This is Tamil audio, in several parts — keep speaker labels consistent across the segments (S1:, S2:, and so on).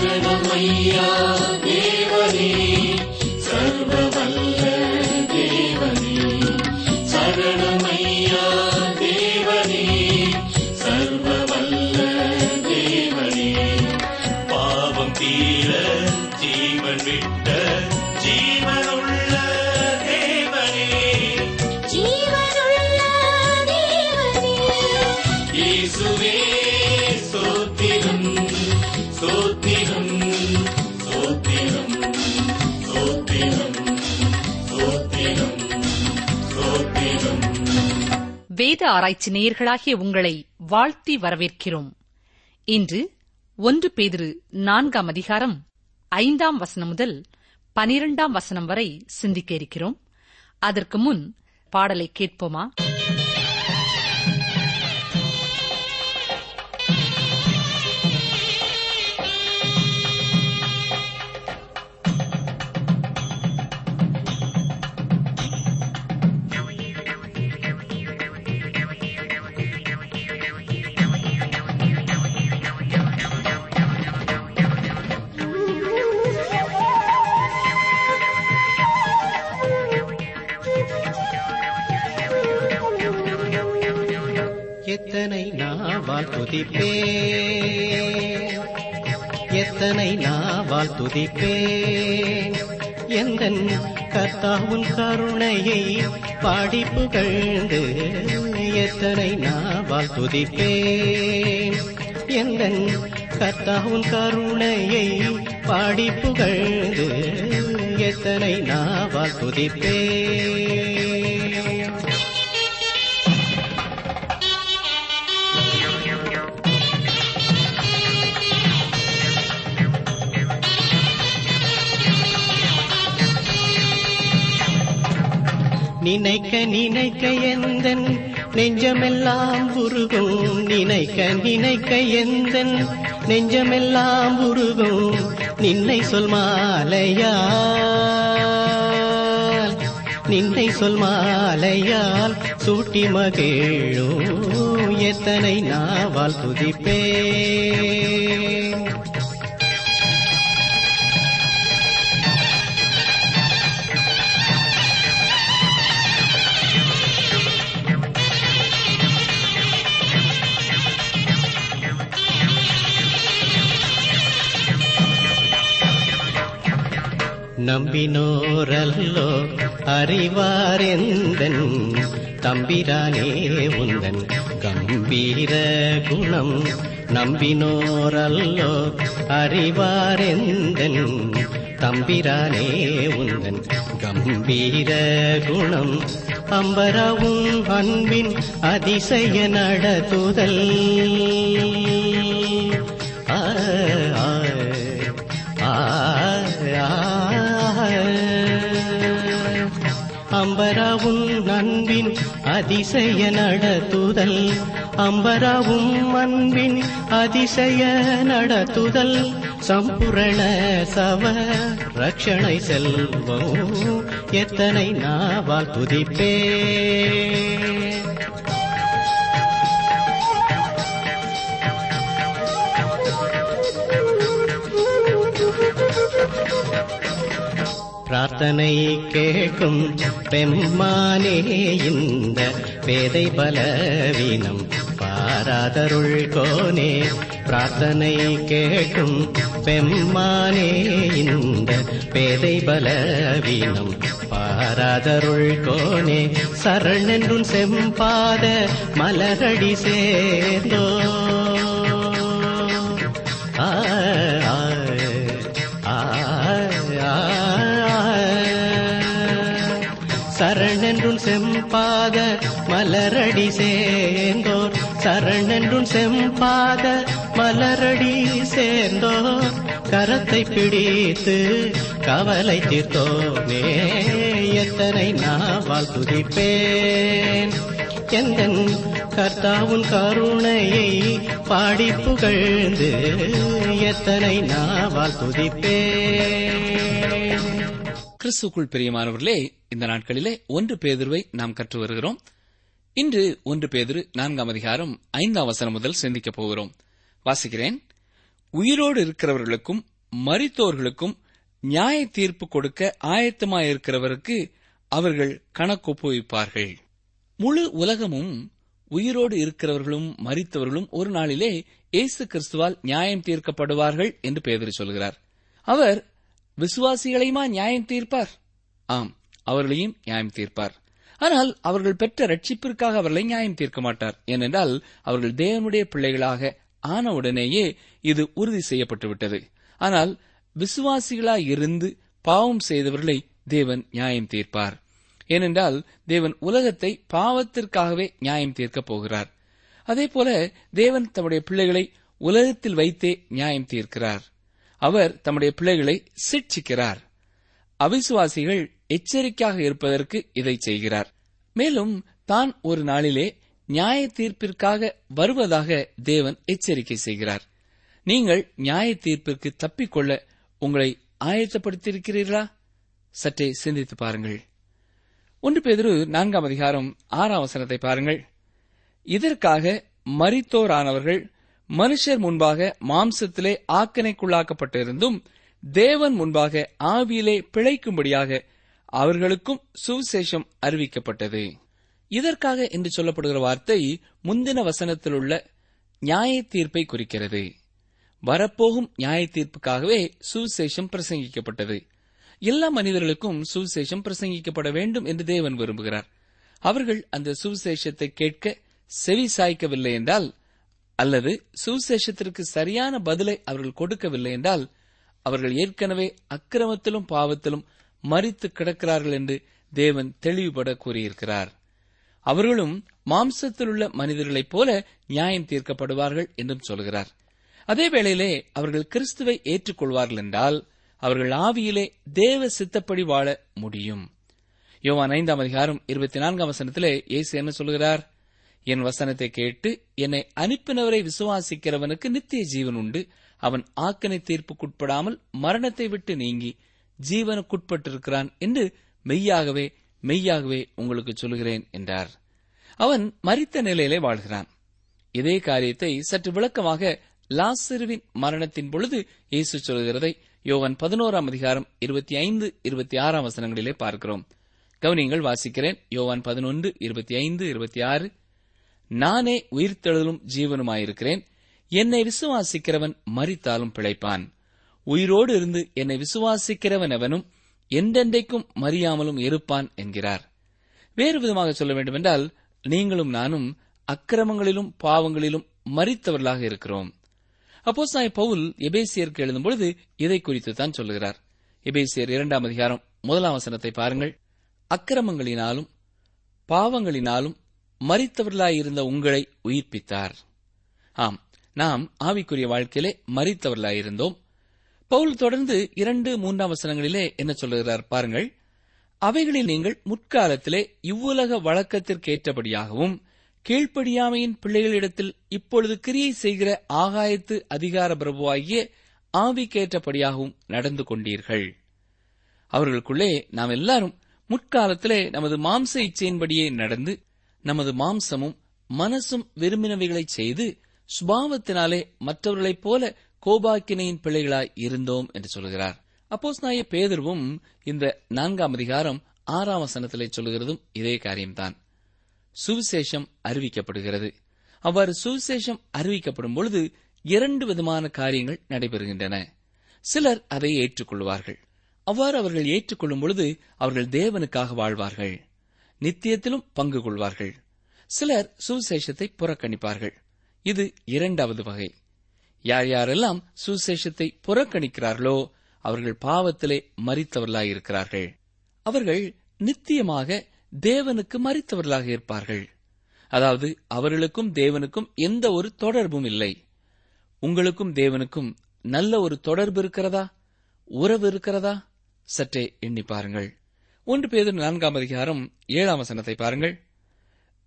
S1: சரணமையா தேவனே
S2: ஆராய்ச்சி நேயர்களாகிய உங்களை வாழ்த்தி வரவேற்கிறோம். இன்று ஒன்று பேதிரு நான்காம் அதிகாரம் ஐந்தாம் வசனம் முதல் பனிரெண்டாம் வசனம் வரை சிந்திக்க இருக்கிறோம். அதற்கு முன் பாடலை கேட்போமா?
S3: துதிப்பே எத்தனை நாவால் துதிப்பே எந்தன் கத்தாவும் கருணையை பாடி புகழ்ந்து எத்தனை நாவால் துதிப்பே எந்தன் கத்தாவும் கருணையை பாடி புகழ்ந்து எத்தனை நாவால் துதிப்பே நினைக்க நினைக்க எந்த நெஞ்சமெல்லாம் உருகும். நினைக்க நினைக்க எந்த நெஞ்சமெல்லாம் உருகும். நின்னை சொல் மாலையால் நின்னை சொல் மாலையால் சூட்டி மகிழும். எத்தனை நாவால் துதிப்பே நம்பினோரல்லோ அறிவாரெந்தன் தம்பிரானே உந்தன். கம்பீர குணம் நம்பினோரல்லோ அறிவாரெந்தன் தம்பிரானே உந்தன். கம்பீர குணம் அம்பரவும் அன்பின் அதிசய நடத்துதல். ஆ ஆ, அம்பராவும் நண்பின் அதிசய நடத்துதல். அம்பராவும் அன்பின் அதிசய நடத்துதல். சம்பூரண சவ ரட்சணை செல்வம். எத்தனை நாவால் துதிப்பே பிரார்த்தனை கேட்கும் பெம்மானே இந்த பேதை பலவீனம் பாராதருள் கோனே. பிரார்த்தனை கேட்கும் பெம்மானே இந்த பேதை பலவீனம் பாராதருள் கோனே. சரணென்றும் செம்பாத மலரடி சேர்ந்தோ செம்பாத மலரடி சேர்ந்தோர். சரணென்றும் செம்பாத மலரடி சேர்ந்தோர். கரத்தை பிடித்து கவலை தீர்த்தோமே. எத்தனை நாவால் துதிப்பேன். எந்த கர்த்தாவும் கருணையை பாடி புகழ்ந்து எத்தனை நாவால் துதிப்பேன்.
S4: கிறிஸ்துக்குள் பிரியமானவர்களே இந்த நாட்களிலே ஒன்று பேதுருவை நாம் கற்று வருகிறோம். இன்று ஒன்று பேதுரு நான்காம் அதிகாரம் ஐந்தாம் வசனம் முதல் சிந்திக்கப் போகிறோம். வாசிக்கிறேன். உயிரோடு இருக்கிறவர்களுக்கும் மரித்தோர்களுக்கும் நியாய தீர்ப்பு கொடுக்க ஆயத்தமாயிருக்கிறவருக்கு அவர்கள் கணக்கொப்புவிப்பார்கள் முழு உலகமும் உயிரோடு இருக்கிறவர்களும் மரித்தவர்களும் ஒரு நாளிலே இயேசு கிறிஸ்துவால் நியாயம் தீர்க்கப்படுவார்கள் என்று பேதர் சொல்கிறார். அவர் விசுவாசிகளையுமா நியாயம் தீர்ப்பார்? ஆம் அவர்களையும் நியாயம் தீர்ப்பார். ஆனால் அவர்கள் பெற்ற ரட்சிப்பிற்காக அவர்களை நியாயம் தீர்க்க மாட்டார். ஏனென்றால் அவர்கள் தேவனுடைய பிள்ளைகளாக ஆனவுடனேயே இது உறுதி செய்யப்பட்டுவிட்டது. ஆனால் விசுவாசிகளாய் இருந்து பாவம் செய்தவர்களை தேவன் நியாயம் தீர்ப்பார். ஏனென்றால் தேவன் உலகத்தை பாவத்திற்காகவே நியாயம் தீர்க்கப் போகிறார். அதேபோல தேவன் தம்முடைய பிள்ளைகளை உலகத்தில் வைத்தே நியாயம் தீர்க்கிறார். அவர் தம்முடைய பிள்ளைகளை சிட்சிக்கிறார். அவிசுவாசிகள் எச்சரிக்கையாக இருப்பதற்கு இதை செய்கிறார். மேலும் தான் ஒரு நாளிலே நியாய தீர்ப்பிற்காக வருவதாக தேவன் எச்சரிக்கை செய்கிறார். நீங்கள் நியாய தீர்ப்பிற்கு தப்பிக்கொள்ள உங்களை ஆயத்தப்படுத்தியிருக்கிறீர்களா? சற்றே சிந்தித்து பாருங்கள். ஒன்று பேதுரு நான்காம் அதிகாரம் ஆறாம் வசனத்தை பாருங்கள். இதற்காக மரித்தோரானவர்கள் மனுஷர் முன்பாக மாம்சத்திலே ஆக்கனைக்குள்ளாக்கப்பட்டிருந்தும் தேவன் முன்பாக ஆவியிலே பிழைக்கும்படியாக அவர்களுக்கும் சுவிசேஷம் அறிவிக்கப்பட்டது. இதற்காக என்று சொல்லப்படுகிற வார்த்தை முந்தின வசனத்தில் உள்ள நியாய தீர்ப்பை குறிக்கிறது. வரப்போகும் நியாய தீர்ப்புக்காகவே சுவிசேஷம் பிரசங்கிக்கப்பட்டது. எல்லா மனிதர்களுக்கும் சுவிசேஷம் பிரசங்கிக்கப்பட வேண்டும் என்று தேவன் விரும்புகிறார். அவர்கள் அந்த சுவிசேஷத்தை கேட்க செவி சாய்க்கவில்லை என்றால் அல்லது சுவிசேஷத்திற்கு சரியான பதிலை அவர்கள் கொடுக்கவில்லை என்றால் அவர்கள் ஏற்கனவே அக்கிரமத்திலும் பாவத்திலும் மறித்து கிடக்கிறார்கள் என்று தேவன் தெளிவுபட கூறியிருக்கிறார். அவர்களும் மாம்சத்திலுள்ள மனிதர்களைப் போல நியாயம் தீர்க்கப்படுவார்கள் என்றும் சொல்கிறார். அதே வேளையிலே அவர்கள் கிறிஸ்துவை ஏற்றுக்கொள்வார்கள் என்றால் அவர்கள் ஆவியிலே தேவ சித்தப்படி வாழ முடியும். யோவான் ஐந்தாம் அதிகாரம் இருபத்தி நான்காம் வசனத்திலே இயேசு என்ன சொல்கிறார்? என் வசனத்தை கேட்டு என்னை அனுப்பினவரை விசுவாசிக்கிறவனுக்கு நித்திய ஜீவன் உண்டு. அவன் ஆக்கனை தீர்ப்புக்குட்படாமல் மரணத்தை விட்டு நீங்கி ஜீவனுக்குட்பட்டிருக்கிறான் என்று மெய்யாகவே மெய்யாகவே உங்களுக்கு சொல்கிறேன் என்றார். அவன் மறித்த நிலையிலே வாழ்கிறான். இதே காரியத்தை சற்று விளக்கமாக லாசருவின் மரணத்தின் பொழுது இயேசு சொல்கிறதை யோவன் பதினோராம் அதிகாரம் இருபத்தி ஐந்து இருபத்தி ஆறாம் வசனங்களிலே பார்க்கிறோம். கவனியங்கள் வாசிக்கிறேன். யோவான் பதினொன்று இருபத்தி ஐந்து இருபத்தி ஆறு நானே உயிர்த்தெழுதலும் ஜீவனுமாயிருக்கிறேன். என்னை விசுவாசிக்கிறவன் மறித்தாலும் பிழைப்பான். உயிரோடு இருந்து என்னை விசுவாசிக்கிறவன் எவனும் என்றென்றைக்கும் மறியாமலும் இருப்பான் என்கிறார். வேறு விதமாக சொல்ல வேண்டுமென்றால் நீங்களும் நானும் அக்கிரமங்களிலும் பாவங்களிலும் மறித்தவர்களாக இருக்கிறோம். அப்போ சாய் பவுல் எபேசியருக்கு எழுதும்பொழுது இதை குறித்து தான் சொல்லுகிறார். எபேசியர் இரண்டாம் அதிகாரம் முதலாம் வசனத்தை பாருங்கள். அக்கிரமங்களினாலும் பாவங்களினாலும் மறித்தவர்களாயிருந்த உங்களை உயிர்ப்பித்தார். ஆம் நாம் ஆவிக்குரிய வாழ்க்கையிலே மறித்தவர்களாயிருந்தோம் பவுல் தொடர்ந்து இரண்டு மூன்றாம் வசனங்களிலே என்ன சொல்லுகிறார் பாருங்கள். அவைகளில் நீங்கள் முற்காலத்திலே இவ்வுலக வழக்கத்திற்கேற்றபடியாகவும் கீழ்ப்படியாமையின் பிள்ளைகளிடத்தில் இப்பொழுது கிரியை செய்கிற ஆகாயத்து அதிகார பிரபுவாகிய ஆவிக்கேற்றபடியாகவும் நடந்து கொண்டீர்கள். அவர்களுக்குள்ளே நாம் எல்லாரும் முற்காலத்திலே நமது மாம்ச இச்சையின்படியே நடந்து நமது மாம்சமும் மனசும் விரும்பினவைகளை செய்து சுபாவத்தினாலே மற்றவர்களைப் போல கோபாக்கினையின் பிள்ளைகளாய் இருந்தோம் என்று சொல்கிறார். அப்போஸ் நாய பேதர்வும் இந்த நான்காம் அதிகாரம் ஆறாம் வசனத்திலே சொல்கிறதும் இதே காரியம்தான். சுவிசேஷம் அறிவிக்கப்படுகிறது. அவ்வாறு சுவிசேஷம் அறிவிக்கப்படும் பொழுது இரண்டு விதமான காரியங்கள் நடைபெறுகின்றன. சிலர் அதை ஏற்றுக்கொள்வார்கள். அவ்வாறு அவர்கள் ஏற்றுக்கொள்ளும் பொழுது அவர்கள் தேவனுக்காக வாழ்வார்கள். நித்தியத்திலும் பங்கு கொள்வார்கள் சிலர் சுவிசேஷத்தை புறக்கணிப்பார்கள். இது இரண்டாவது வகை. யார் யாரெல்லாம் சுவிசேஷத்தை புறக்கணிக்கிறார்களோ அவர்கள் பாவத்திலே மறித்தவர்களாயிருக்கிறார்கள் அவர்கள் நித்தியமாக தேவனுக்கு மறித்தவர்களாக இருப்பார்கள். அதாவது அவர்களுக்கும் தேவனுக்கும் எந்த ஒரு தொடர்பும் இல்லை. உங்களுக்கும் தேவனுக்கும் நல்ல ஒரு தொடர்பு இருக்கிறதா? உறவு இருக்கிறதா? சற்றே எண்ணி பாருங்கள். ஒன்று பேர் நான்காம் அதிகாரம் ஏழாம் வசனத்தை பாருங்கள்.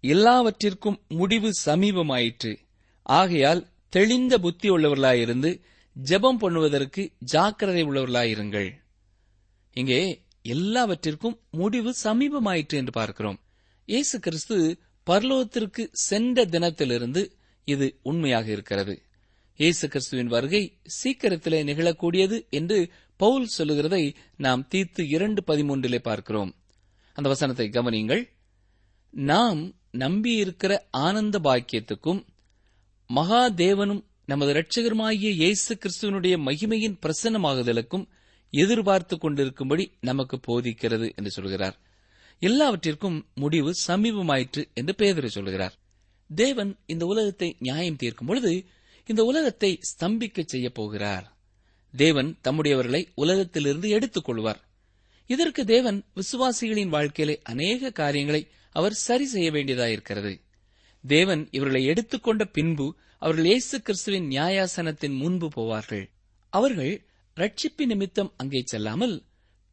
S4: எல்லாவற்றிற்கும் முடிவு சமீபமாயிற்று. ஆகையால் தெளிந்த புத்தி உள்ளவர்களாயிருந்து ஜெபம் பண்ணுவதற்கு ஜாக்கிரதை உள்ளவர்களாயிருங்கள். இங்கே எல்லாவற்றிற்கும் முடிவு சமீபமாயிற்று என்று பார்க்கிறோம். இயேசு கிறிஸ்து பர்லோகத்திற்கு சென்ற தினத்திலிருந்து இது உண்மையாக இருக்கிறது. இயேசு கிறிஸ்துவின் வருகை சீக்கிரத்திலே நிகழக்கூடியது என்று பவுல் சொல்லுகிறதை நாம் தீர்த்து இரண்டு பதிமூன்றிலே பார்க்கிறோம். அந்த வசனத்தை கவனியுங்கள். நாம் நம்பியிருக்கிற ஆனந்த பாக்கியத்துக்கும் மகாதேவனும் நமது இரட்சகருமாகிய இயேசு கிறிஸ்துவனுடைய மகிமையின் பிரசன்னமாகுதலுக்கும் எதிர்பார்த்து கொண்டிருக்கும்படி நமக்கு போதிக்கிறது என்று சொல்கிறார். எல்லாவற்றிற்கும் முடிவு சமீபமாயிற்று என்று பேதரை சொல்கிறார். தேவன் இந்த உலகத்தை நியாயம் தீர்க்கும் பொழுது இந்த உலகத்தை ஸ்தம்பிக்க செய்யப் போகிறார். தேவன் தம்முடையவர்களை உலகத்திலிருந்து எடுத்துக் கொள்வார். இதற்கு தேவன் விசுவாசிகளின் வாழ்க்கையிலே அநேக காரியங்களை அவர் சரி செய்ய வேண்டியதாயிருக்கிறது. தேவன் இவர்களை எடுத்துக்கொண்ட பின்பு அவர்கள் இயேசு கிறிஸ்துவின் நியாயாசனத்தின் முன்பு போவார்கள். அவர்கள் ரட்சிப்பு நிமித்தம் அங்கே செல்லாமல்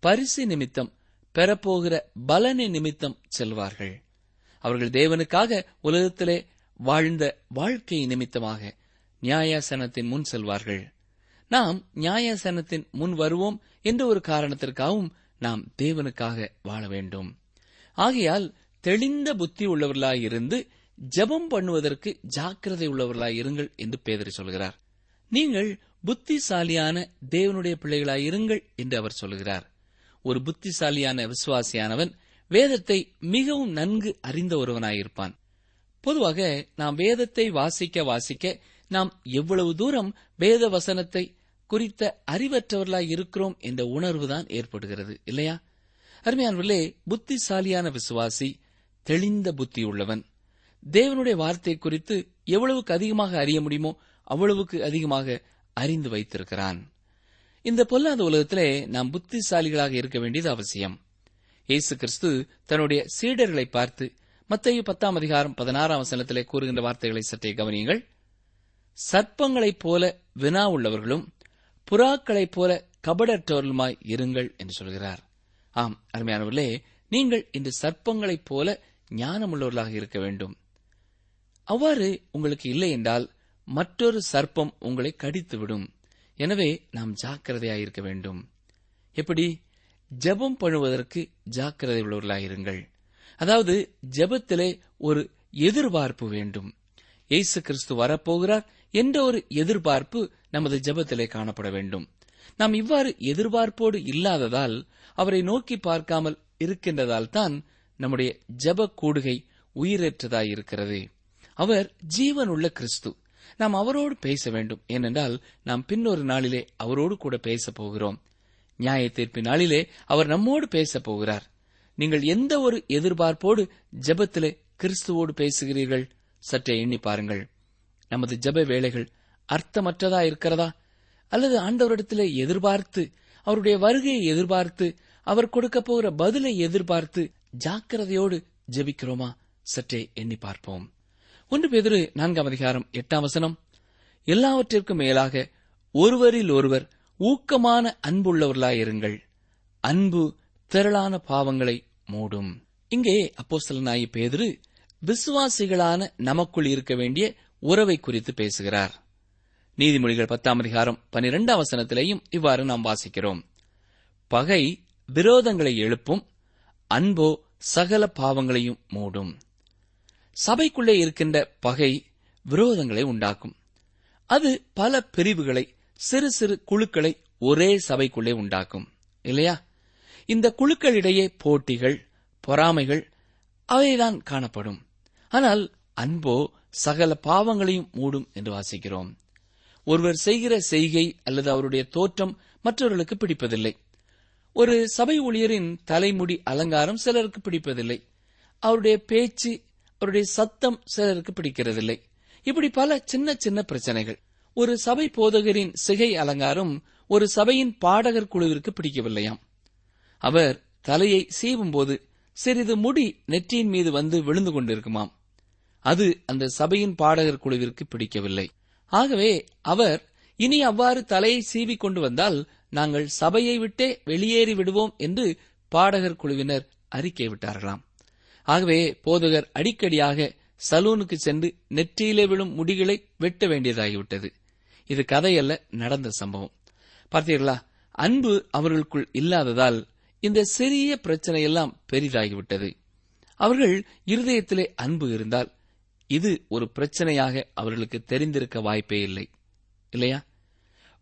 S4: பரிசு நிமித்தம் பெறப்போகிற பலனை நிமித்தம் செல்வார்கள். அவர்கள் தேவனுக்காக உலகத்திலே வாழ்ந்த வாழ்க்கை நிமித்தமாக நியாயாசனத்தின் முன் செல்வார்கள். நாம் நியாயாசனத்தின் முன் வருவோம் என்ற ஒரு காரணத்திற்காகவும் நாம் தேவனுக்காக வாழ வேண்டும். ஆகையால் தெளிந்த புத்தி உள்ளவர்களாயிருந்து ஜெபம் பண்ணுவதற்கு ஜாக்கிரதை உள்ளவர்களாய் இருங்கள் என்று பேதரி சொல்கிறார். நீங்கள் புத்திசாலியான தேவனுடைய பிள்ளைகளாயிருங்கள் என்று அவர் சொல்கிறார். ஒரு புத்திசாலியான விசுவாசியானவன் வேதத்தை மிகவும் நன்கு அறிந்த ஒருவனாயிருப்பான். பொதுவாக நாம் வேதத்தை வாசிக்க வாசிக்க நாம் எவ்வளவு தூரம் வேத வசனத்தை குறித்த அறிவற்றவர்களாய் இருக்கிறோம் என்ற உணர்வுதான் ஏற்படுகிறது இல்லையா? அருமையானவர்களே புத்திசாலியான விசுவாசி தெளிந்த புத்தி உள்ளவன். தேவனுடைய வார்த்தை குறித்து எவ்வளவுக்கு அதிகமாக அறிய முடியுமோ அவ்வளவுக்கு அதிகமாக அறிந்து வைத்திருக்கிறான். இந்த பொல்லாத உலகத்திலே நாம் புத்திசாலிகளாக இருக்க வேண்டியது அவசியம். இயேசு கிறிஸ்து தன்னுடைய சீடர்களை பார்த்து மத்தைய பத்தாம் அதிகாரம் பதினாறாம் வசனத்திலே கூறுகின்ற வார்த்தைகளை சற்றே கவனியுங்கள். சர்ப்பங்களைப் போல வினா உள்ளவர்களும் புறாக்களைப் போல கபடற்றவர்களுமாய் இருங்கள் என்று சொல்கிறார். ஆம் அருமையானவர்களே நீங்கள் இந்த சர்ப்பங்களைப் போல ஞானமுள்ளவர்களாக இருக்க வேண்டும். அவ்வாறு உங்களுக்கு இல்லை என்றால் மற்றொரு சர்ப்பம் உங்களை கடித்துவிடும். எனவே நாம் ஜாக்கிரதையாயிருக்க வேண்டும். எப்படி? ஜெபம் பண்ணுவதற்கு ஜாக்கிரதை உள்ளவர்களாயிருங்கள் அதாவது ஜெபத்திலே ஒரு எதிர்பார்ப்பு வேண்டும். இயேசு கிறிஸ்து வரப்போகிறார் என்ற ஒரு எதிர்பார்ப்பு நமது ஜபத்திலே காணப்பட வேண்டும். நாம் இவ்வாறு எதிர்பார்ப்போடு இல்லாததால் அவரை நோக்கி பார்க்காமல் இருக்கின்றதால் தான் நம்முடைய ஜப கூடுகை உயிரற்றதாயிருக்கிறது அவர் ஜீவனுள்ள கிறிஸ்து. நாம் அவரோடு பேச வேண்டும். ஏனென்றால் நாம் பின்னொரு நாளிலே அவரோடு கூட பேசப் போகிறோம். நியாய தீர்ப்பு நாளிலே அவர் நம்மோடு பேசப் போகிறார். நீங்கள் எந்த ஒரு எதிர்பார்ப்போடு ஜபத்திலே கிறிஸ்துவோடு பேசுகிறீர்கள்? சற்றே எண்ணி பாருங்கள். நமது ஜெப வேலைகள் அர்த்தமற்றதா இருக்கிறதா? அல்லது ஆண்டவரிடத்திலே எதிர்பார்த்து அவருடைய வருகையை எதிர்பார்த்து அவர் கொடுக்க போகிற பதிலை எதிர்பார்த்து ஜாக்கிரதையோடு ஜெபிக்கிறோமா? சற்றே எண்ணி பார்ப்போம். ஒன்று பெதிரு நான்காம் அதிகாரம் எட்டாம் வசனம். எல்லாவற்றிற்கும் மேலாக ஒருவரில் ஒருவர் ஊக்கமான அன்புள்ளவர்களாயிருங்கள். அன்பு திரளான பாவங்களை மூடும். இங்கே அப்போஸ்தலனாகி பேதிரு விசுவாசிகளான நமக்குள் இருக்க வேண்டிய உறவை குறித்து பேசுகிறார். நீதிமொழிகள் பத்தாம் அதிகாரம் பனிரெண்டாம் வசனத்திலேயும் இவ்வாறு நாம் வாசிக்கிறோம். பகை விரோதங்களை எழுப்பும் அன்போ சகல பாவங்களையும் மூடும். சபைக்குள்ளே இருக்கின்ற பகை விரோதங்களை உண்டாக்கும். அது பல பிரிவுகளை சிறு சிறு குழுக்களை ஒரே சபைக்குள்ளே உண்டாக்கும். இல்லையா? இந்த குழுக்களிடையே போட்டிகள் பொறாமைகள் அவைதான் காணப்படும். ஆனால் அன்போ சகல பாவங்களையும் மூடும் என்று வாசிக்கிறோம். ஒருவர் செய்கிற செய்கை அல்லது அவருடைய தோற்றம் மற்றவர்களுக்கு பிடிப்பதில்லை. ஒரு சபை ஊழியரின் தலைமுடி அலங்காரம் சிலருக்கு பிடிப்பதில்லை. அவருடைய பேச்சு அவருடைய சத்தம் சிலருக்கு பிடிக்கிறதில்லை. இப்படி பல சின்ன சின்ன பிரச்சனைகள். ஒரு சபை போதகரின் சிகை அலங்காரம் ஒரு சபையின் பாடகர் குழுவிற்கு பிடிக்கவில்லையாம். அவர் தலையை சீவும்போது சிறிது முடி நெற்றியின் மீது வந்து விழுந்து கொண்டிருக்குமாம். அது அந்த சபையின் பாடகர் குழுவிற்கு பிடிக்கவில்லை. ஆகவே அவர் இனி அவ்வாறு தலையை சீவி கொண்டு வந்தால் நாங்கள் சபையை விட்டே வெளியேறி விடுவோம் என்று பாடகர் குழுவினர் அறிக்கை விட்டார்களாம். ஆகவே போதகர் அடிக்கடியாக சலூனுக்கு சென்று நெற்றியிலே விழும் முடிகளை வெட்ட வேண்டியதாகிவிட்டது. இது கதையல்ல நடந்த சம்பவம். பார்த்தீர்களா? அன்பு அவர்களுக்குள் இல்லாததால் இந்த சிறிய பிரச்சனையெல்லாம் பெரிதாகிவிட்டது. அவர்கள் இருதயத்திலே அன்பு இருந்தால் இது ஒரு பிரச்சனையாக அவர்களுக்கு தெரிந்திருக்க வாய்ப்பே இல்லை. இல்லையா?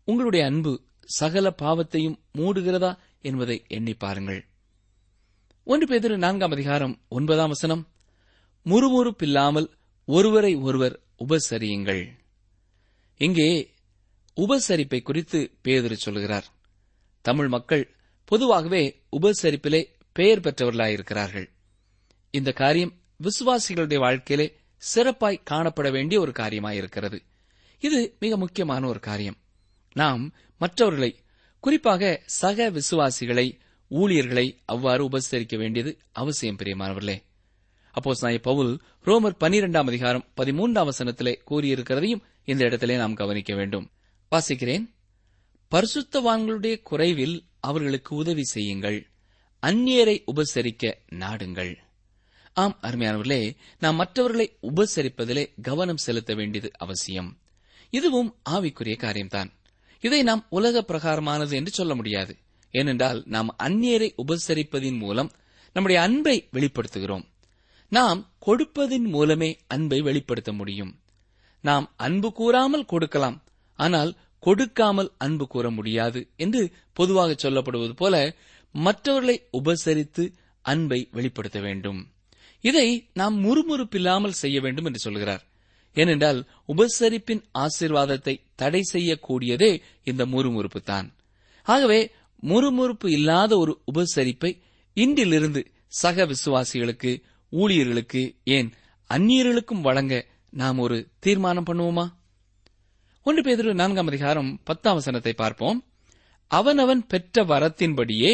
S4: உங்களுடைய அன்பு சகல பாவத்தையும் மூடுகிறதா என்பதை எண்ணி பாருங்கள். ஒன்று பேதிரு நான்காம் அதிகாரம் ஒன்பதாம் வசனம் முறுமுறுப்பில்லாமல் ஒருவரை ஒருவர் உபசரியுங்கள். இங்கே உபசரிப்பை குறித்து பேதுரு சொல்கிறார். தமிழ் மக்கள் பொதுவாகவே உபசரிப்பிலே பெயர் பெற்றவர்களாயிருக்கிறார்கள். இந்த காரியம் விசுவாசிகளுடைய வாழ்க்கையிலே சிறப்பாய் காணப்பட வேண்டிய ஒரு காரியமாயிருக்கிறது இது மிக முக்கியமான ஒரு காரியம். நாம் மற்றவர்களை குறிப்பாக சக விசுவாசிகளை ஊழியர்களை அவ்வாறு உபசரிக்க வேண்டியது அவசியம் பிரியமானவர்களே. அப்போ நாய பவுல் ரோமர் பனிரெண்டாம் அதிகாரம் பதிமூன்றாம் வசனத்திலே கூறியிருக்கிறதையும் இந்த இடத்திலே நாம் கவனிக்க வேண்டும். வாசிக்கிறேன். பரிசுத்தவான்களுடைய குறைவில் அவர்களுக்கு உதவி செய்யுங்கள். அந்நியரை உபசரிக்க நாடுங்கள். ஆம் அருமையானவர்களே நாம் மற்றவர்களை உபசரிப்பதிலே கவனம் செலுத்த வேண்டியது அவசியம். இதுவும் ஆவிக்குரிய காரியம்தான். இதை நாம் உலக பிரகாரமானது என்று சொல்ல முடியாது. ஏனென்றால் நாம் அந்நியரை உபசரிப்பதின் மூலம் நம்முடைய அன்பை வெளிப்படுத்துகிறோம். நாம் கொடுப்பதின் மூலமே அன்பை வெளிப்படுத்த முடியும். நாம் அன்பு கூறாமல் கொடுக்கலாம் ஆனால் கொடுக்காமல் அன்பு கூற முடியாது என்று பொதுவாக சொல்லப்படுவது போல மற்றவர்களை உபசரித்து அன்பை வெளிப்படுத்த வேண்டும். இதை நாம் முறுமுறுப்பில்லாமல் செய்ய வேண்டும் என்று சொல்கிறார். ஏனென்றால் உபசரிப்பின் ஆசீர்வாதத்தை தடை செய்யக்கூடியதே இந்த முறுமுறுப்பு தான் ஆகவே முறுமுறுப்பு இல்லாத ஒரு உபசரிப்பை இன்றிலிருந்து சக விசுவாசிகளுக்கு ஊழியர்களுக்கு ஏன் அந்நியர்களுக்கும் வழங்க நாம் ஒரு தீர்மானம் பண்ணுவோமா? ஒன்று பேதிரு நான்காம் அதிகாரம் பத்தாம் வசனத்தை பார்ப்போம். அவனவன் பெற்ற வரத்தின்படியே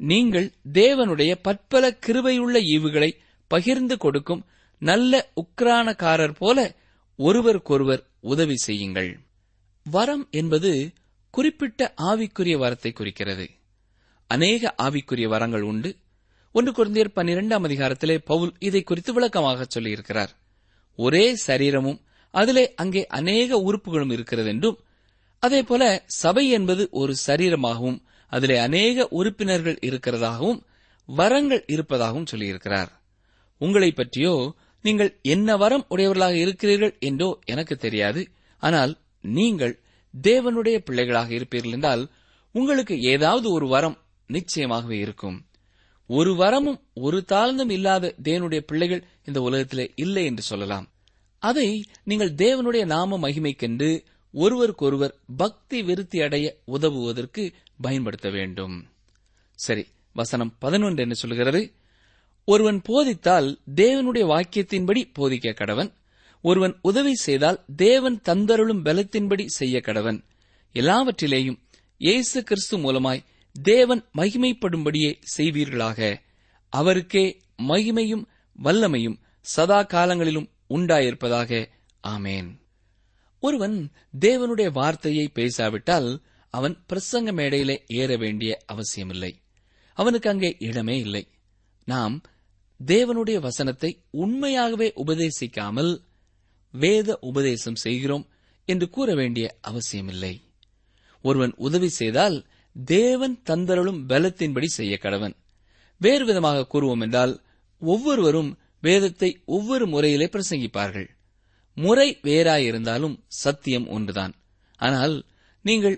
S4: நீங்கள் தேவனுடைய பற்பல கிருபையுள்ள ஈவுகளை பகிர்ந்து கொடுக்கும் நல்ல உக்ரானக்காரர் போல ஒருவருக்கொருவர் உதவி செய்யுங்கள். வரம் என்பது குறிப்பிட்ட ஆவிக்குரிய வரத்தை குறிக்கிறது. அநேக ஆவிக்குரிய வரங்கள் உண்டு. ஒன்று குழந்தையர் பன்னிரெண்டாம் அதிகாரத்திலே பவுல் இதை குறித்து விளக்கமாக சொல்லியிருக்கிறார். ஒரே சரீரமும் அதிலே அங்கே அநேக உறுப்புகளும் இருக்கிறது என்றும் அதேபோல சபை என்பது ஒரு சரீரமாகவும் அதிலே அநேக உறுப்பினர்கள் இருக்கிறதாகவும் வரங்கள் இருப்பதாகவும் சொல்லியிருக்கிறார். உங்களை பற்றியோ நீங்கள் என்ன வரம் உடையவர்களாக இருக்கிறீர்கள் என்றோ எனக்கு தெரியாது. ஆனால் நீங்கள் தேவனுடைய பிள்ளைகளாக இருப்பீர்கள் என்றால் உங்களுக்கு ஏதாவது ஒரு வரம் நிச்சயமாகவே இருக்கும். ஒரு வரமும் ஒரு தாழ்ந்தும் இல்லாத தேவனுடைய பிள்ளைகள் இந்த உலகத்திலே இல்லை என்று சொல்லலாம். அதை நீங்கள் தேவனுடைய நாம மகிமைக்கென்று ஒருவருக்கொருவர் பக்தி விருத்தி அடைய உதவுவதற்கு பயன்படுத்த வேண்டும். சரி வசனம் பதினொன்று என்ன சொல்கிறது ஒருவன் போதித்தால் தேவனுடைய வாக்கியத்தின்படி போதிக்க கடவன் ஒருவன் உதவி செய்தால் தேவன் தந்தருளும் பலத்தின்படி செய்ய கடவன் எல்லாவற்றிலேயும் இயேசு கிறிஸ்து மூலமாய் தேவன் மகிமைப்படும்படியே செய்வீர்களாக. அவருக்கே மகிமையும் வல்லமையும் சதா காலங்களிலும் உண்டாயிருப்பதாக. ஆமேன். ஒருவன் தேவனுடைய வார்த்தையை பேசாவிட்டால் அவன் பிரசங்க மேடையிலே ஏற வேண்டிய அவசியமில்லை. அவனுக்கு அங்கே இடமே இல்லை. நாம் தேவனுடைய வசனத்தை உண்மையாகவே உபதேசிக்காமல் வேத உபதேசம் செய்கிறோம் என்று கூற வேண்டிய அவசியமில்லை. ஒருவன் உதவி செய்தால் தேவன் தந்தருளும் பலத்தின்படி செய்ய கடவன். வேறு விதமாக கூறுவோம் என்றால் ஒவ்வொருவரும் வேதத்தை ஒவ்வொரு முறையிலே பிரசங்கிப்பார்கள். முறை வேறாயிருந்தாலும் சத்தியம் ஒன்றுதான். ஆனால் நீங்கள்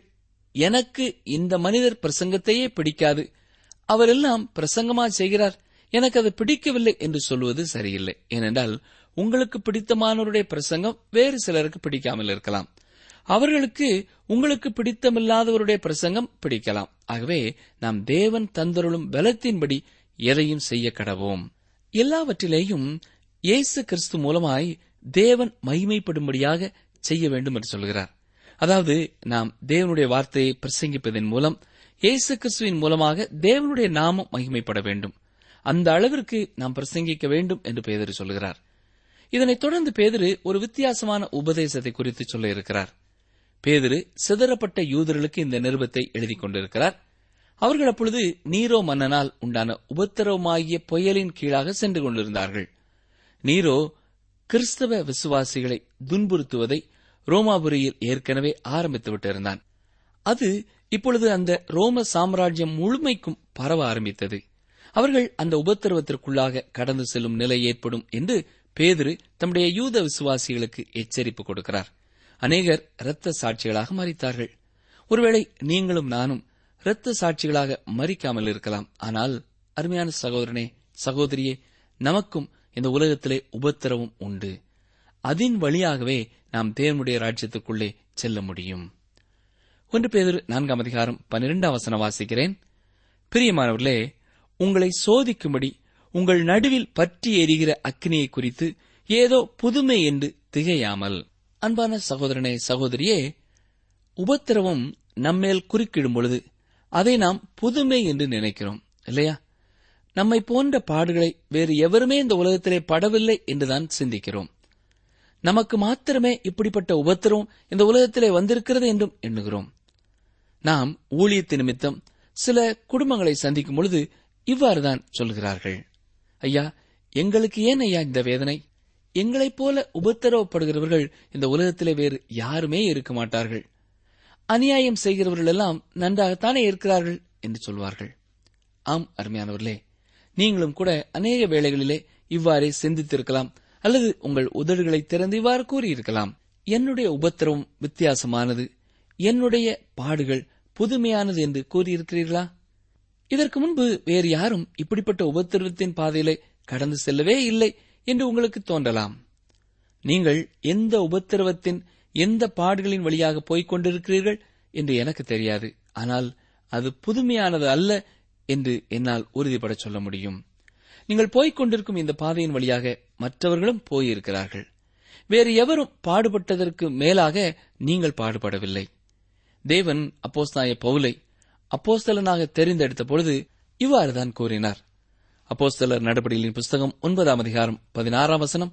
S4: எனக்கு இந்த மனிதர் பிரசங்கத்தையே பிடிக்காது அவரெல்லாம் பிரசங்கமா செய்கிறார் எனக்கு அது பிடிக்கவில்லை என்று சொல்வது சரியில்லை. ஏனென்றால் உங்களுக்கு பிடித்தமானவருடைய பிரசங்கம் வேறு சிலருக்கு பிடிக்காமல் இருக்கலாம். அவர்களுக்கு உங்களுக்கு பிடித்தமில்லாதவருடைய பிரசங்கம் பிடிக்கலாம். ஆகவே நாம் தேவன் தந்தருளும் பலத்தின்படி எதையும் செய்ய கடவோம். எல்லாவற்றிலேயும் இயேசு கிறிஸ்து மூலமாய் தேவன் மகிமைப்படும்படியாக செய்ய வேண்டும் என்று சொல்கிறார். அதாவது நாம் தேவனுடைய வார்த்தையை பிரசங்கிப்பதன் மூலம் இயேசு கிறிஸ்துவின் மூலமாக தேவனுடைய நாமம் மகிமைப்பட வேண்டும். அந்த அளவிற்கு நாம் பிரசங்கிக்க வேண்டும் என்று பேதரு சொல்கிறார் இதனைத் தொடர்ந்து பேதரு ஒரு வித்தியாசமான உபதேசத்தை குறித்து சொல்ல இருக்கிறார். பேதரு சிதறப்பட்ட யூதர்களுக்கு இந்த நிருபத்தை எழுதிக் கொண்டிருக்கிறார். அவர்கள் அப்பொழுது நீரோ மன்னனால் உண்டான உபத்திரவமாகிய புயலின் கீழாக சென்று கொண்டிருந்தார்கள். நீரோ கிறிஸ்தவ விசுவாசிகளை துன்புறுத்துவதை ரோமாபுரியில் ஏற்கனவே ஆரம்பித்து விட்டிருந்தான். அது இப்பொழுது அந்த ரோம சாம்ராஜ்யம் முழுமைக்கும் பரவ ஆரம்பித்தது. அவர்கள் அந்த உபத்திரவத்திற்குள்ளாக கடந்து செல்லும் நிலை ஏற்படும் என்று பேதுரு தம்முடைய யூத விசுவாசிகளுக்கு எச்சரிப்பு கொடுக்கிறார். அநேகர் இரத்த சாட்சிகளாக மறித்தார்கள் ஒருவேளை நீங்களும் நானும் இரத்த சாட்சிகளாக மறிக்காமல் இருக்கலாம். ஆனால் அருமையான சகோதரனே சகோதரியே நமக்கும் இந்த உலகத்திலே உபத்திரவம் உண்டு. அதன் வழியாகவே நாம் தேவனுடைய ராஜ்யத்துக்குள்ளே செல்ல முடியும். ஒன்று பேதர் நான்காம் அதிகாரம் பன்னிரெண்டாம் வசனம் வாசிக்கிறேன். பிரியமானவர்களே உங்களை சோதிக்கும்படி உங்கள் நடுவில் பற்றி எரிகிற அக்னியை குறித்து ஏதோ புதுமை என்று திகையாமல். அன்பான சகோதரனே சகோதரியே உபத்திரவம் நம்மேல் குறுக்கிடும் பொழுது அதை நாம் புதுமை என்று நினைக்கிறோம் இல்லையா? நம்மை போன்ற பாடுகளை வேறு எவருமே இந்த உலகத்திலே படவில்லை என்றுதான் சிந்திக்கிறோம். நமக்கு மாத்திரமே இப்படிப்பட்ட உபத்திரவம் இந்த உலகத்திலே வந்திருக்கிறது என்றும் எண்ணுகிறோம். நாம் ஊழியத்தின் நிமித்தம் சில குடும்பங்களை சந்திக்கும் பொழுது இவ்வாறுதான் சொல்கிறார்கள். ஐயா எங்களுக்கு ஏன் ஐயா இந்த வேதனை? எங்களைப் போல உபத்திரவப்படுகிறவர்கள் இந்த உலகத்திலே வேறு யாருமே இருக்க மாட்டார்கள். அநியாயம் செய்கிறவர்கள் எல்லாம் நன்றாகத்தானே இருக்கிறார்கள் என்று சொல்வார்கள். ஆம் அருமையானவர்களே நீங்களும் கூட அநேக வேளைகளிலே இவ்வாறே சிந்தித்திருக்கலாம் அல்லது உங்கள் உதடுகளை திறந்து இவ்வாறு கூறியிருக்கலாம். என்னுடைய உபத்திரவம் வித்தியாசமானது. என்னுடைய பாடுகள் புதுமையானது என்று கூறியிருக்கிறீர்களா? இதற்கு முன்பு வேறு யாரும் இப்படிப்பட்ட உபத்திரவத்தின் பாதையிலே கடந்து செல்லவே இல்லை என்று உங்களுக்கு தோன்றலாம். நீங்கள் எந்த உபத்திரவத்தின் எந்த பாடுகளின் வழியாக போய்க் கொண்டிருக்கிறீர்கள் என்று எனக்கு தெரியாது. ஆனால் அது புதுமையானது அல்ல என்று என்னால் உறுதிபட சொல்ல முடியும். நீங்கள் போய்க் கொண்டிருக்கும் இந்த பாதையின் வழியாக மற்றவர்களும் போயிருக்கிறார்கள். வேறு எவரும் பாடுபட்டதற்கு மேலாக நீங்கள் பாடுபடவில்லை. தேவன் அப்போஸ்தாய பவுலை அப்போஸ்தலனாக தெரிந்தெடுத்த பொழுது இவ்வாறுதான் கூறினார். அப்போஸ்தலர் நடபடிகளின் புஸ்தகம் ஒன்பதாம் அதிகாரம் பதினாறாம் வசனம்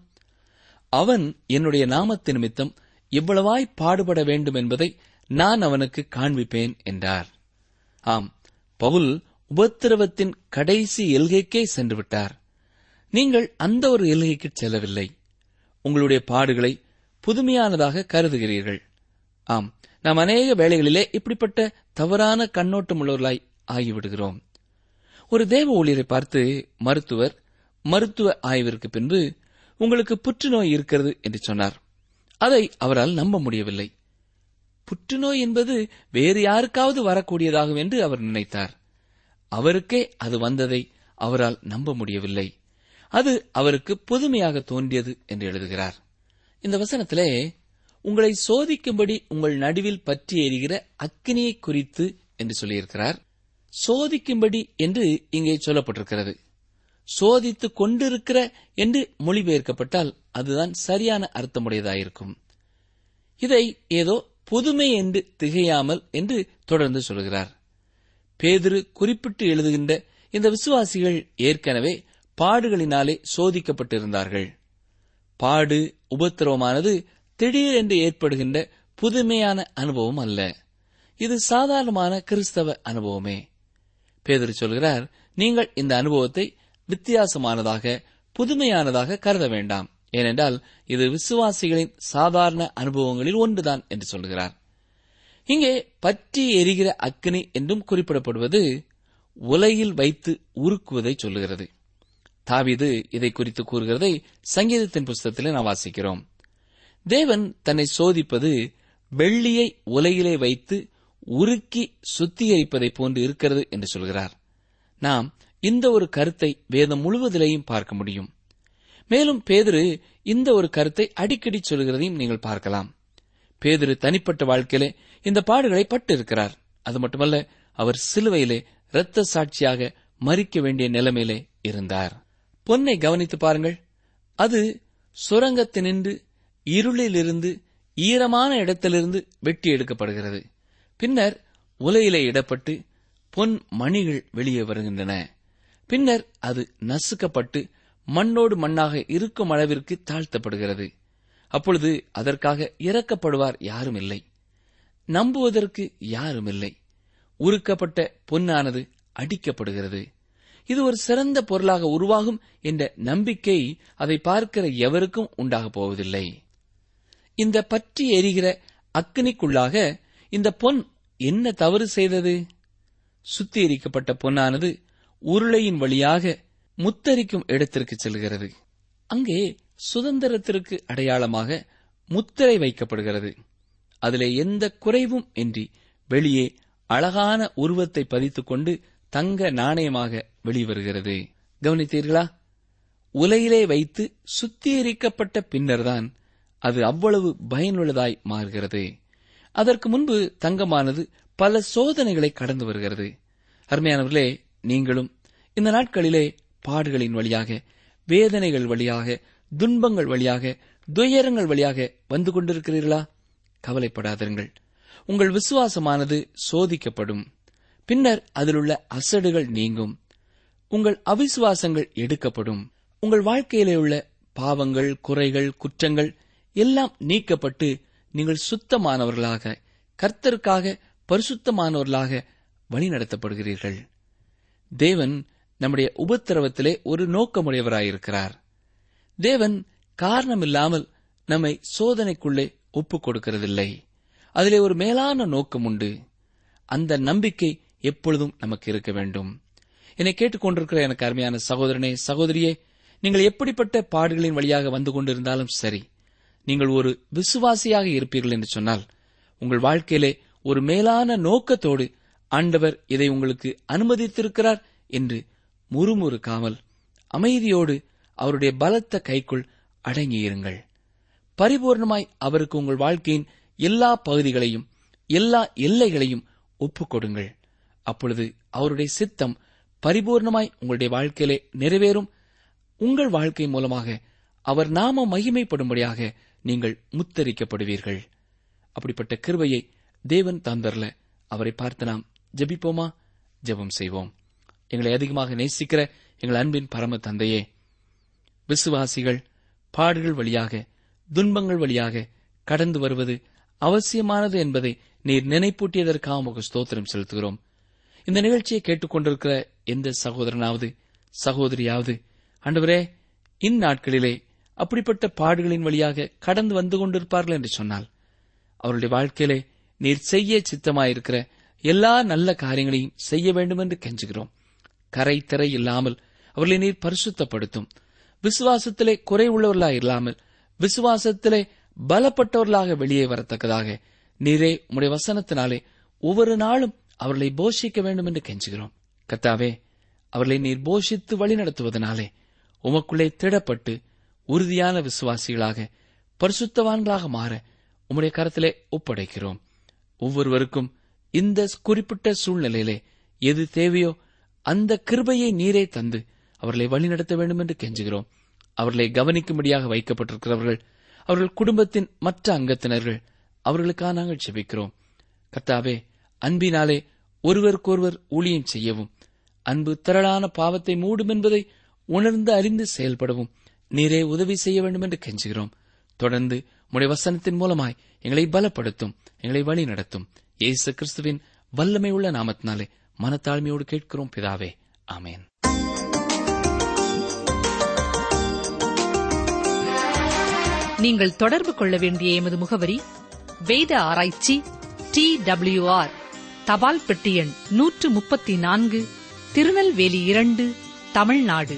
S4: அவன் என்னுடைய நாமத்து நிமித்தம் இவ்வளவாய் பாடுபட வேண்டும் என்பதை நான் அவனுக்கு காண்பிப்பேன் என்றார். ஆம் பவுல் உபத்திரவத்தின் கடைசி எல்கைக்கே சென்று விட்டார். நீங்கள் அந்த ஒரு எல்கைக்கு செல்லவில்லை. உங்களுடைய பாடுகளை புதுமையானதாக கருதுகிறீர்கள். ஆம் நாம் அநேக வேளைகளிலே இப்படிப்பட்ட தவறான கண்ணோட்டம் உள்ளவர்களாய் ஆகிவிடுகிறோம். ஒரு தேவ ஊழியரை பார்த்து மருத்துவர் மருத்துவ ஆய்விற்கு பின்பு உங்களுக்கு புற்றுநோய் இருக்கிறது என்று சொன்னார். அதை அவரால் நம்ப முடியவில்லை. புற்றுநோய் என்பது வேறு யாருக்காவது வரக்கூடியதாகும் என்று அவர் நினைத்தார். அவருக்கே அது வந்ததை அவரால் நம்ப முடியவில்லை. அது அவருக்கு புதுமையாக தோன்றியது என்று எழுதுகிறார். இந்த வசனத்திலே உங்களை சோதிக்கும்படி உங்கள் நடுவில் பற்றி எரிகிற அக்கினியை குறித்து என்று சொல்லியிருக்கிறார். சோதிக்கும்படி என்று இங்கே சொல்லப்பட்டிருக்கிறது. சோதித்துக் கொண்டிருக்கிற என்று மொழிபெயர்க்கப்பட்டால் அதுதான் சரியான அர்த்தமுடையதாயிருக்கும். இதை ஏதோ புதுமை என்று திகையாமல் என்று தொடர்ந்து சொல்கிறார். பேதிரு குறிப்பிட்டு எழுதுகின்ற இந்த விசுவாசிகள் ஏற்கனவே பாடுகளினாலே சோதிக்கப்பட்டிருந்தார்கள். பாடு உபத்திரவமானது திடீரென்று ஏற்படுகின்ற புதுமையான அனுபவம் அல்ல. இது சாதாரணமான கிறிஸ்தவ அனுபவமே. பேதர் சொல்கிறார் நீங்கள் இந்த அனுபவத்தை வித்தியாசமானதாக புதுமையானதாக கருத வேண்டாம். ஏனென்றால் இது விசுவாசிகளின் சாதாரண அனுபவங்களில் ஒன்றுதான் என்று சொல்கிறார். இங்கே பற்றி எரிகிற அக்னி என்றும் குறிப்பிடப்படுவது உலையில் வைத்து உருக்குவதை சொல்லுகிறது. தாவிது இதை குறித்து கூறுகிறதை சங்கீதத்தின் புஸ்தகத்தில் நாம் வாசிக்கிறோம். தேவன் தன்னை சோதிப்பது வெள்ளியை உலையிலே வைத்து உருக்கி சுத்திகரிப்பதை போன்று இருக்கிறது என்று சொல்கிறார். நாம் இந்த ஒரு கருத்தை வேதம் முழுவதிலேயும் பார்க்க முடியும். மேலும் பேதுரு இந்த ஒரு கருத்தை அடிக்கடி சொல்கிறதையும் நீங்கள் பார்க்கலாம். பேதுரு தனிப்பட்ட வாழ்க்கையிலே இந்த பாடுகளை பட்டு இருக்கிறார் அது மட்டுமல்ல அவர் சிலுவையிலே இரத்த சாட்சியாக மறிக்க வேண்டிய நிலைமையிலே இருந்தார். பொன்னை கவனித்து பாருங்கள். அது சுரங்கத்தினின்று இருளிலிருந்து ஈரமான இடத்திலிருந்து வெட்டி எடுக்கப்படுகிறது. பின்னர் உலையிலே இடப்பட்டு பொன் மணிகள் வெளியே வருகின்றன. பின்னர் அது நசுக்கப்பட்டு மண்ணோடு மண்ணாக இருக்கும் அளவிற்கு தாழ்த்தப்படுகிறது. அப்பொழுது அதற்காக இறக்கப்படுவார் யாரும் இல்லை நம்புவதற்கு யாரும் இல்லை உருக்கப்பட்ட பொன்னானது அடிக்கப்படுகிறது. இது ஒரு சிறந்த பொருளாக உருவாகும் என்ற நம்பிக்கை அதை பார்க்கிற எவருக்கும் உண்டாகப் போவதில்லை. இந்த பற்றி எரிகிற அக்னிக்குள்ளாக இந்த பொன் என்ன தவறு செய்தது? சுத்திகரிக்கப்பட்ட பொன்னானது உருளையின் வழியாக முத்தரிக்கும் இடத்திற்கு செல்கிறது. அங்கே சுதந்திரத்திற்கு அடையாளமாக முத்திரை வைக்கப்படுகிறது. அதிலே எந்த குறைவும் இன்றி வெளியே அழகான உருவத்தை பதித்துக் கொண்டு தங்க நாணயமாக வெளிவருகிறது. கவனித்தீர்களா? உலையிலே வைத்து சுத்திகரிக்கப்பட்ட பின்னர்தான் அது அவ்வளவு பயனுள்ளதாய் மாறுகிறது. அதற்கு முன்பு தங்கமானது பல சோதனைகளை கடந்து வருகிறது. அருமையானவர்களே நீங்களும் இந்த நாட்களிலே பாடுகளின் வழியாக வேதனைகள் வழியாக துன்பங்கள் வழியாக துயரங்கள் வழியாக வந்து கொண்டிருக்கிறீர்களா? கவலைப்படாதிருங்கள். உங்கள் விசுவாசமானது சோதிக்கப்படும். பின்னர் அதிலுள்ள அசடுகள் நீங்கும். உங்கள் அவிசுவாசங்கள் எடுக்கப்படும். உங்கள் வாழ்க்கையிலே உள்ள பாவங்கள் குறைகள் குற்றங்கள் எல்லாம் நீக்கப்பட்டு நீங்கள் சுத்தமானவர்களாக கர்த்தருக்காக பரிசுத்தமானவர்களாக வழிநடத்தப்படுகிறீர்கள். தேவன் நம்முடைய உபத்திரவத்திலே ஒரு நோக்கமுடையவராயிருக்கிறார். தேவன் காரணமில்லாமல் நம்மை சோதனைக்குள்ளே ஒப்புக் கொடுக்கிறதில்லை அதிலே ஒரு மேலான நோக்கம் உண்டு அந்த நம்பிக்கை எப்பொழுதும் நமக்கு இருக்க வேண்டும். என்னை கேட்டுக்கொண்டிருக்கிற எனக்கு அருமையான சகோதரனே சகோதரியே நீங்கள் எப்படிப்பட்ட பாடுகளின் வழியாக வந்து கொண்டிருந்தாலும் சரி நீங்கள் ஒரு விசுவாசியாக இருப்பீர்கள் என்று சொன்னால் உங்கள் வாழ்க்கையிலே ஒரு மேலான நோக்கத்தோடு ஆண்டவர் இதை உங்களுக்கு அனுமதித்திருக்கிறார் என்று முறுமுறுக்காமல் அமைதியோடு அவருடைய பலத்த கைக்குள் அடங்கியிருங்கள் பரிபூர்ணமாய் அவருக்கு உங்கள் வாழ்க்கையின் எல்லா பகுதிகளையும் எல்லா எல்லைகளையும் ஒப்புக்கொடுங்கள் அப்பொழுது அவருடைய சித்தம் பரிபூர்ணமாய் உங்களுடைய வாழ்க்கையிலே நிறைவேறும். உங்கள் வாழ்க்கை மூலமாக அவர் நாம மகிமைப்படும்படியாக நீங்கள் முத்தரிக்கப்படுவீர்கள். அப்படிப்பட்ட கிருபையை தேவன் தந்தரல. அவரை பார்த்து நாம் ஜெபிப்போமா? ஜெபம் செய்வோம். எங்களை அதிகமாக நேசிக்கிற எங்கள் அன்பின் பரம தந்தையே விசுவாசிகள் பாடுகள் வழியாக துன்பங்கள் வழியாக கடந்து வருவது அவசியமானது என்பதை நீர் நினைப்பூட்டியதற்காக உமக்கு ஸ்தோத்திரம் செலுத்துகிறோம். இந்த நிகழ்ச்சியை கேட்டுக்கொண்டிருக்கிற எந்த சகோதரனாவது சகோதரியாவது அன்றுவரே இந்நாட்களிலே அப்படிப்பட்ட பாடுகளின் வழியாக கடந்து வந்து கொண்டிருப்பார்கள் என்று சொன்னால் அவருடைய வாழ்க்கையிலே நீர் செய்ய சித்தமாயிருக்கிற எல்லா நல்ல காரியங்களையும் செய்ய வேண்டும் என்று கெஞ்சுகிறோம். கரை திரை இல்லாமல் அவர்களை நீர் பரிசுத்தப்படுத்தும். விசுவாசத்திலே குறை உள்ளவர்களாக இல்லாமல் விசுவாசத்திலே பலப்பட்டவர்களாக வெளியே வரத்தக்கதாக நீரே உடைய வசனத்தினாலே ஒவ்வொரு நாளும் அவர்களை போஷிக்க வேண்டும் என்று கெஞ்சுகிறோம். கத்தாவே அவர்களை நீர் போஷித்து வழிநடத்துவதனாலே உமக்குள்ளே திடப்பட்டு உறுதியான விசுவாசிகளாக பரிசுத்தவான்களாக மாற உம்முடைய கரத்திலே ஒப்படைக்கிறோம். ஒவ்வொருவருக்கும் இந்த குறிப்பிட்ட சூழ்நிலையிலே எது தேவையோ அந்த கிருபையை நீரே தந்து அவர்களை வழிநடத்த வேண்டும் என்று கெஞ்சுகிறோம். அவர்களை கவனிக்கும்படியாக வைக்கப்பட்டிருக்கிறவர்கள் அவர்கள் குடும்பத்தின் மற்ற அங்கத்தினர்கள் அவர்களுக்காக நாங்கள் செபிக்கிறோம் கர்த்தாவே அன்பினாலே ஒருவருக்கொருவர் ஊழியம் செய்யவும் அன்பு திரளான பாவத்தை மூடும் என்பதை உணர்ந்து அறிந்து செயல்படவும் நீரே உதவி செய்ய வேண்டும் என்று கெஞ்சுகிறோம். தொடர்ந்து உடைய வசனத்தின் மூலமாய் எங்களை பலப்படுத்தும் எங்களை வழி நடத்தும். இயேசு கிறிஸ்துவின் வல்லமை உள்ள நாமத்தினாலே மனத்தாழ்மையோடு கேட்கிறோம் பிதாவே. ஆமேன்.
S2: நீங்கள் தொடர்பு கொள்ள வேண்டிய எமது முகவரி வேத ஆராய்ச்சி டி டபிள்யூ ஆர் தபால் பெட்டி எண் நூற்று முப்பத்தி நான்கு திருநெல்வேலி இரண்டு தமிழ்நாடு.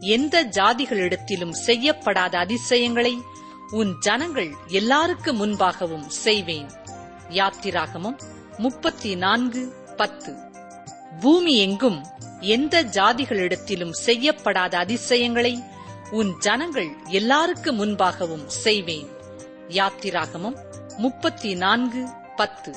S2: எந்த ஜாதிகளிடத்திலும் செய்யப்படாத அதிசயங்களை உன் ஜனங்கள் எல்லாருக்கு முன்பாகவும் செய்வேன். யாத்திராகமம் முப்பத்தி நான்கு பத்து. பூமி எங்கும் எந்த ஜாதிகளிடத்திலும் செய்யப்படாத அதிசயங்களை உன் ஜனங்கள் எல்லாருக்கு முன்பாகவும் செய்வேன். யாத்திராகமம் முப்பத்தி நான்கு பத்து.